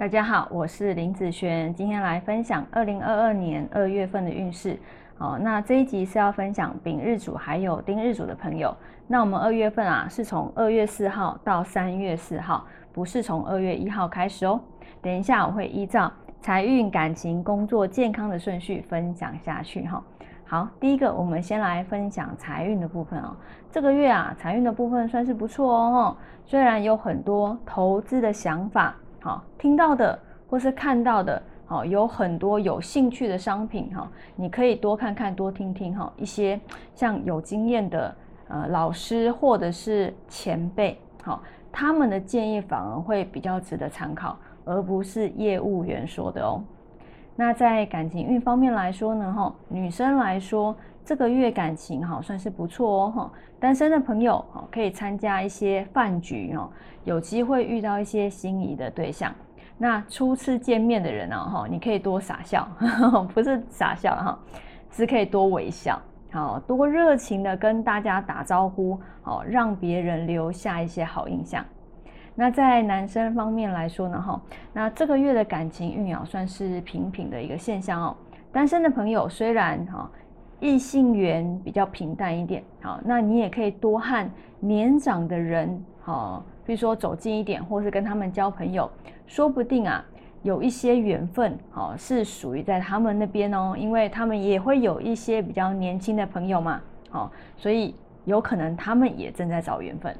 大家好，我是林子璇，今天来分享二零二二年二月份的运势。哦，那这一集是要分享丙日主还有丁日主的朋友。那我们二月份啊，是从二月四号到三月四号，不是从二月一号开始哦。等一下我会依照财运、感情、工作、健康的顺序分享下去哈。好，第一个我们先来分享财运的部分哦。这个月啊，财运的部分算是不错哦。虽然有很多投资的想法。好，听到的或是看到的，好，有很多有兴趣的商品哈，你可以多看看、多听听哈，一些像有经验的呃老师或者是前辈，好，他们的建议反而会比较值得参考，而不是业务员说的哦。那在感情运方面来说呢，哈，女生来说这个月感情哈算是不错哦，哈，单身的朋友哈可以参加一些饭局哦。有机会遇到一些心仪的对象，那初次见面的人呢，哈，你可以多傻笑，不是傻笑哈，是可以多微笑，好多热情的跟大家打招呼，好让别人留下一些好印象。那在男生方面来说呢，哈，那这个月的感情运啊，算是平平的一个现象哦。单身的朋友虽然哈异性缘比较平淡一点，好，那你也可以多和年长的人，好。比如说走近一点，或是跟他们交朋友，说不定啊，有一些缘分，好是属于在他们那边哦，因为他们也会有一些比较年轻的朋友嘛，好，所以有可能他们也正在找缘分。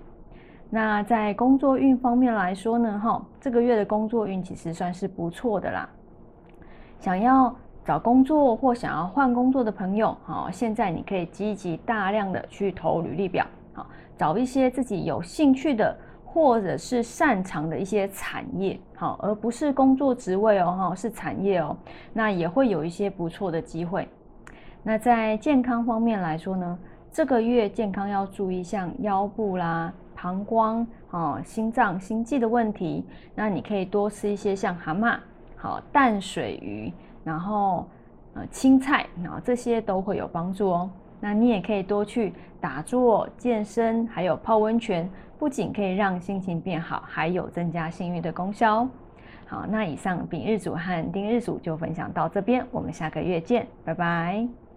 那在工作运方面来说呢，哈，这个月的工作运其实算是不错的啦。想要找工作或想要换工作的朋友，好，现在你可以积极大量的去投履历表，好，找一些自己有兴趣的。或者是擅长的一些产业，好，而不是工作职位哦，哈，是产业哦，那也会有一些不错的机会。那在健康方面来说呢，这个月健康要注意像腰部啦、膀胱、哦、心脏、心悸的问题。那你可以多吃一些像蛤蟆、好淡水鱼，然后呃青菜，然后这些都会有帮助哦。那你也可以多去打坐、健身，还有泡温泉，不仅可以让心情变好，还有增加性欲的功效哦。好，那以上丙日主和丁日主就分享到这边，我们下个月见，拜拜。